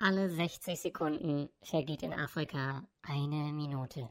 Alle 60 Sekunden vergeht in Afrika eine Minute.